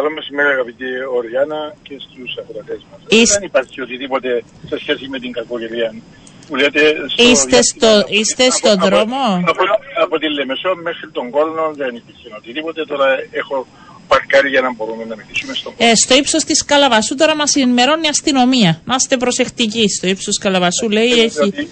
Καλό μεσημέρι αγαπητή Οριάννα και στους ακροατές μας. Είστε- Δεν υπάρχει οτιδήποτε σε σχέση με την κακοκαιρία που λέτε στο Είστε διάστημα στο- από- είστε από- στον από- δρόμο; Από, από τη Λεμεσό μέχρι τον Κόλνο δεν υπήρχε οτιδήποτε. Τώρα έχω παρκάρει για να μπορούμε να μιλήσουμε στον Κόλνο. Ε, στο ύψος της Καλαβασού τώρα μας ενημερώνει η αστυνομία. Να είστε προσεκτικοί. Στο ύψος Καλαβασού λέει έχει. Δηλαδή,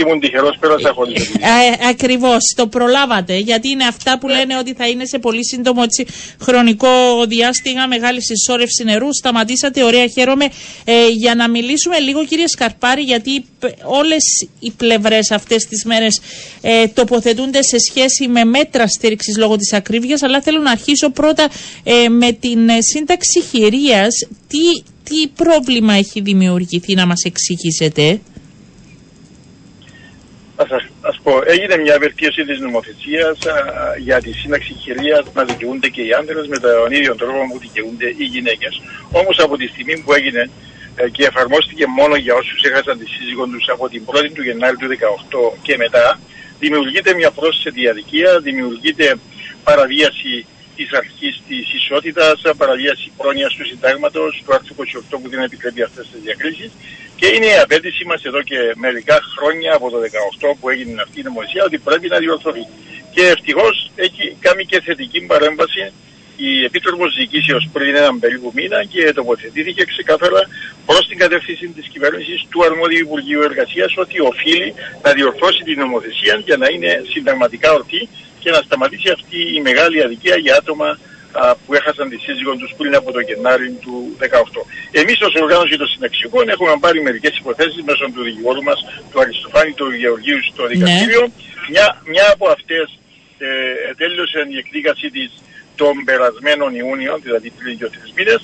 ήμουν τυχερός, πέρασα χωρίς οτιδήποτε. Ε, Ακριβώς, το προλάβατε. Γιατί είναι αυτά που λένε ότι θα είναι σε πολύ σύντομο έτσι, χρονικό διάστημα μεγάλη συσσόρευση νερού. Σταματήσατε, ωραία, χαίρομαι. Ε, για να μιλήσουμε λίγο, κύριε Σκαρπάρη, γιατί όλες οι πλευρές αυτές τις μέρες ε, τοποθετούνται σε σχέση με μέτρα στήριξης λόγω της ακρίβειας. Αλλά θέλω να αρχίσω πρώτα ε, με την ε, σύνταξη χειρίας. Τι, τι πρόβλημα έχει δημιουργηθεί, να μας εξηγήσετε; Ας, σας- ας πω, έγινε μια βελτίωση της νομοθεσίας α, για τη σύνταξη χειρίας να δικαιούνται και οι άντρες με τον ίδιο τρόπο που δικαιούνται οι γυναίκες. Όμως από τη στιγμή που έγινε ε, και εφαρμόστηκε μόνο για όσους έχασαν τη σύζυγό τους από την 1η του Γενάρη του 2018 και μετά, δημιουργείται μια πρόσθετη αδικία, δημιουργείται παραβίαση της αρχής της ισότητας, παραβίαση πρόνοιας του συντάγματος, του άρθρου 28 που δεν επιτρέπει αυτές τις διακρίσεις και είναι η απέτηση μας εδώ και μερικά χρόνια από το 18 που έγινε αυτή η νομοθεσία ότι πρέπει να διορθωθεί. Και ευτυχώς έχει κάνει και θετική παρέμβαση η Επίτροπος Διοικήσεως πριν έναν περίπου μήνα και τοποθετήθηκε ξεκάθαρα προς την κατεύθυνση της κυβέρνησης του αρμόδιου Υπουργείου Εργασίας ότι οφείλει να διορθώσει την νομοθεσία για να είναι συνταγματικά ορθή και να σταματήσει αυτή η μεγάλη αδικία για άτομα α, που έχασαν τη σύζυγό τους πριν από το Γενάρη του 2018. Εμείς ως οργάνωση των συνταξιούχων έχουμε πάρει μερικές υποθέσεις μέσω του δικηγόρου μας, του Αριστοφάνη του Γεωργίου στο δικαστήριο. Μια, μια από αυτές ε, τέλειωσε η εκδίκαση της τον περασμένο Ιούνιο, δηλαδή πριν δύο τρεις μήνες,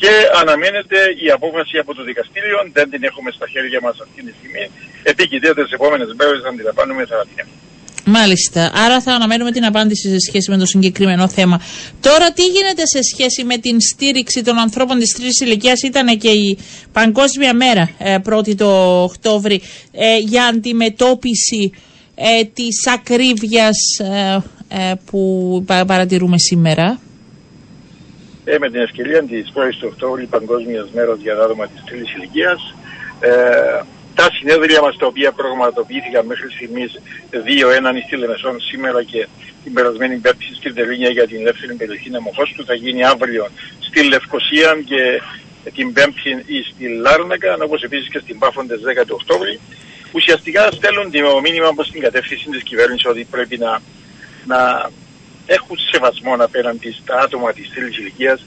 και αναμένεται η απόφαση από το δικαστήριο. Δεν την έχουμε στα χέρια μας αυτή τη στιγμή. Επικοινωνία τις επόμενες μέρες, αν την απάνουμε, θα την έχουμε. Μάλιστα. Άρα θα αναμένουμε την απάντηση σε σχέση με το συγκεκριμένο θέμα. Τώρα, τι γίνεται σε σχέση με την στήριξη των ανθρώπων της τρίτης ηλικίας, ήταν και η Παγκόσμια Μέρα, ε, 1η το Οκτώβρη, ε, για αντιμετώπιση ε, της ακρίβειας ε, ε, που πα- παρατηρούμε σήμερα. Ε, με την ευκαιρία της 1η του Οκτώβρη, Παγκόσμιας Μέρας για τα άτομα της τρίτης ηλικίας, ε, τα συνέδρια μας τα οποία προγραμματοποιήθηκαν μέχρι στιγμής, δύο, έναν στη Λεμεσόν σήμερα και την περασμένη Πέμπτη στην Τερίνια για την ελεύθερη περιοχή Νεμοχώστου, θα γίνει αύριο στη Λευκοσία και την Πέμπτη στη Λάρνακα, όπως επίσης και στην Πάφοντε 10 του Οκτώβρη. Ουσιαστικά στέλνουν το μήνυμα προς την κατεύθυνση της κυβέρνησης ότι πρέπει να, να έχουν σεβασμό απέναντι στα άτομα της τρίτης ηλικίας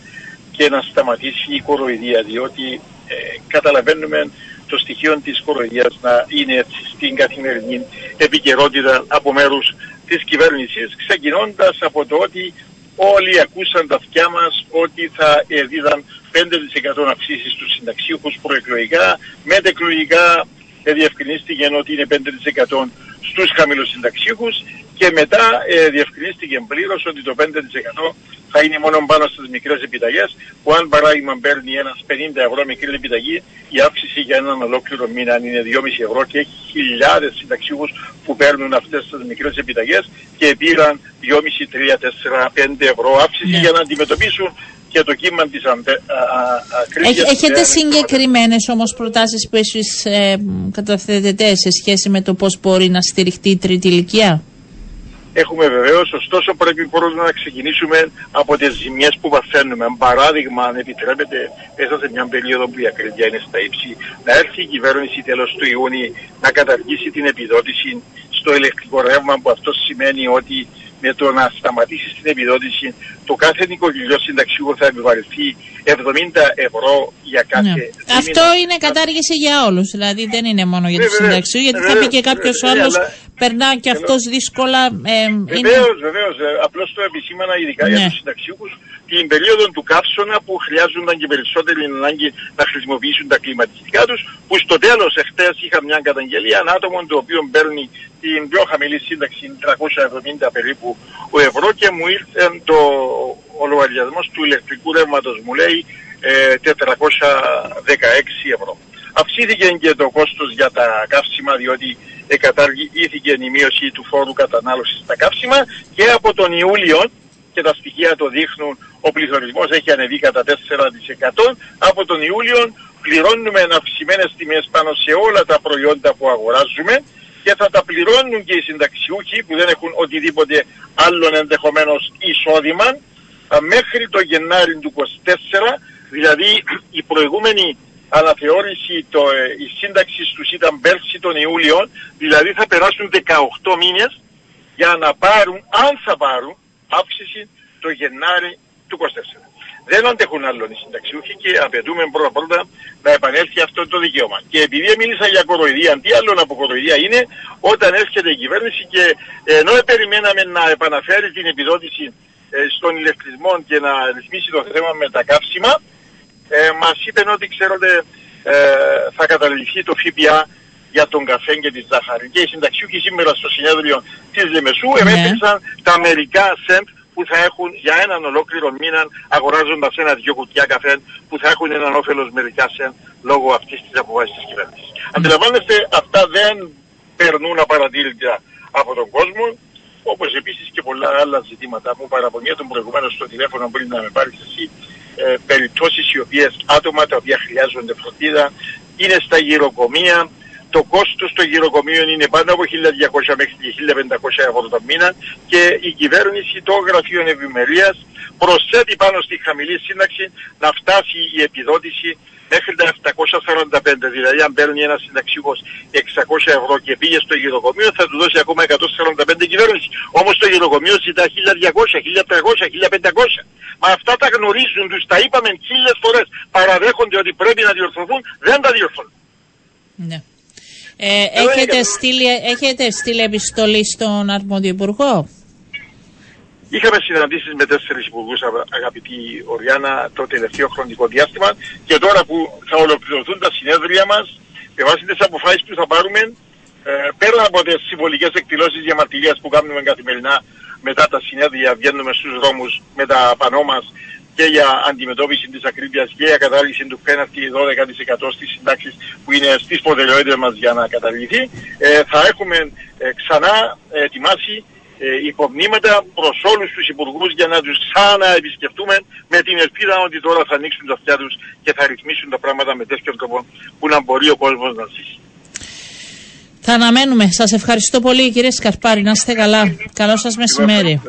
και να σταματήσει η κοροϊδία διότι ε, καταλαβαίνουμε το στοιχείο της κοροϊδίας να είναι έτσι στην καθημερινή επικαιρότητα από μέρους της κυβέρνησης ξεκινώντας από το ότι όλοι ακούσαν τα αυτιά μας ότι θα έδιδαν 5% αυξήσεις στους συνταξίουχους προεκλογικά, μετεκλογικά ε, διευκρινίστηκε ότι είναι 5% στους χαμηλοσυνταξίουχους και μετά ε, διευκρινίστηκε πλήρως ότι το 5% θα είναι μόνο πάνω στις μικρές επιταγές που αν παράδειγμα παίρνει ένας 50 ευρώ μικρή επιταγή η αύξηση για έναν ολόκληρο μήνα είναι 2,5 ευρώ και έχει χιλιάδες συνταξίουχους που παίρνουν αυτές τις μικρές επιταγές και πήραν 2,5, 3, 4, 5 ευρώ αύξηση Ναι. για να αντιμετωπίσουν και το κύμα της αμpe- α- α- ακρίβειας Έχ- που έχετε δεν- συγκεκριμένες όμως προτάσεις που εσείς ε, καταθέτετε σε σχέση με το πώς μπορεί να στηριχτεί η τρίτη ηλικία; Έχουμε βεβαίως, ωστόσο πρέπει πρώτα να ξεκινήσουμε από τις ζημιές που παθαίνουμε. Παράδειγμα, αν επιτρέπετε, μέσα σε μια περίοδο που η ακρίβεια είναι στα ύψη, να έρθει η κυβέρνηση τέλος του Ιούνιου να καταργήσει την επιδότηση στο ηλεκτρικό ρεύμα, που αυτό σημαίνει ότι με το να σταματήσει την επιδότηση, το κάθε νοικοκυριό συνταξιούχο θα επιβαρυνθεί 70 ευρώ για κάθε. Ναι. δίμηνο. Αυτό είναι κατάργηση για όλους. Δηλαδή δεν είναι μόνο για τους Βέβαια, συνταξιού, γιατί θα πει βεβαίως, και κάποιος βέβαια, άλλος αλλά- περνά και αυτός δύσκολα. Ε, είναι... Βεβαίως, βεβαίω. Απλώς το επισήμανα ειδικά για Ναι. τους συνταξιούχους την περίοδο του καύσωνα που χρειάζονταν και περισσότερη ανάγκη να χρησιμοποιήσουν τα κλιματιστικά τους. Που στο τέλος, εχθές είχα μια καταγγελία ένα άτομο το οποίο παίρνει την πιο χαμηλή σύνταξη 370 περίπου ευρώ και μου ήρθε το, ο λογαριασμός του ηλεκτρικού ρεύματος μου λέει ε, 416 ευρώ. Αυξήθηκε και το κόστος για τα καύσιμα διότι εκαταργήθηκε η μείωση του φόρου κατανάλωσης στα καύσιμα και από τον Ιούλιο και τα στοιχεία το δείχνουν ο πληθωρισμός έχει ανεβεί κατά 4% από τον Ιούλιο πληρώνουμε αυξημένες τιμές πάνω σε όλα τα προϊόντα που αγοράζουμε και θα τα πληρώνουν και οι συνταξιούχοι που δεν έχουν οτιδήποτε άλλον ενδεχομένως εισόδημα. Μέχρι το Γενάρη του 24, δηλαδή η προηγούμενη αναθεώρηση το, ε, η σύνταξη τους ήταν πέρσι τον Ιούλιο, δηλαδή θα περάσουν 18 μήνες για να πάρουν, αν θα πάρουν, αύξηση το Γενάρη του 24. Δεν αντέχουν άλλον οι συνταξιούχοι και απαιτούμε πρώτα πρώτα να επανέλθει αυτό το δικαίωμα. Και επειδή μίλησα για κοροϊδία, τι άλλο από κοροϊδία είναι όταν έρχεται η κυβέρνηση και ενώ περιμέναμε να επαναφέρει την επιδότηση ε, στον ηλεκτρισμό και να ρυθμίσει το θέμα με τα καύσιμα, ε, μας είπαν ότι ξέρετε ε, θα καταληφθεί το ΦΠΑ για τον καφέ και τη ζάχαρη. Και οι συνταξιούχοι σήμερα στο συνέδριο της Λεμεσού ναι. τα μερικά σεντ που θα έχουν για έναν ολόκληρο μήνα αγοράζοντας ένα-δυο κουτιά καφέ που θα έχουν έναν όφελος μερικά σεντ λόγω αυτής της αποφάσης της κυβέρνησης. Mm. Αντιλαμβάνεστε αυτά δεν περνούν απαρατήρητα από τον κόσμο όπως επίσης και πολλά άλλα ζητήματα που παραπονιέται προηγουμένως στο τηλέφωνο πριν να με πάρεις εσύ ε, περιπτώσεις οι οποίες άτομα τα οποία χρειάζονται φροντίδα είναι στα γυροκομεία, το κόστος των γυροκομείων είναι πάνω από 1.200 μέχρι 1.500 ευρώ το μήνα και η κυβέρνηση το γραφείο ευημερίας προσθέτει πάνω στη χαμηλή σύνταξη να φτάσει η επιδότηση μέχρι τα 745. Δηλαδή αν παίρνει ένα συνταξιούχος 600 ευρώ και πήγε στο γυροκομείο θα του δώσει ακόμα 145 κυβέρνησης. Όμως το γυροκομείο ζητά 1200, 1300, 1500. Μα αυτά τα γνωρίζουν, τους τα είπαμε χίλιες φορές. Παραδέχονται ότι πρέπει να διορθωθούν, δεν τα διορθώνουν. Ναι. Ε, έχετε, στείλει, έχετε στείλει επιστολή στον αρμόδιο υπουργό; Είχαμε συναντήσεις με τέσσερις υπουργούς αγαπητή Οριάννα το τελευταίο χρονικό διάστημα και τώρα που θα ολοκληρωθούν τα συνέδρια μας με βάση τις αποφάσεις που θα πάρουμε ε, πέρα από τις συμβολικές εκδηλώσεις διαμαρτυρίας που κάνουμε καθημερινά μετά τα συνέδρια βγαίνουμε στους δρόμους με τα πανό μας και για αντιμετώπιση της ακρίβειας και για κατάργηση του πέναρτη 12% στις συντάξεις που είναι στις προτεραιότητες μας για να καταργηθεί, ε, θα έχουμε ε, ξανά ετοιμάσει ε, υπομνήματα προς όλους τους υπουργούς για να τους ξαναεπισκεφτούμε με την ελπίδα ότι τώρα θα ανοίξουν τα αυτιά τους και θα ρυθμίσουν τα πράγματα με τέτοιο τρόπο που να μπορεί ο κόσμος να ζήσει. Θα αναμένουμε. Σας ευχαριστώ πολύ κύριε Σκαρπάρη. Να είστε καλά. Καλό σας μεσημέρι.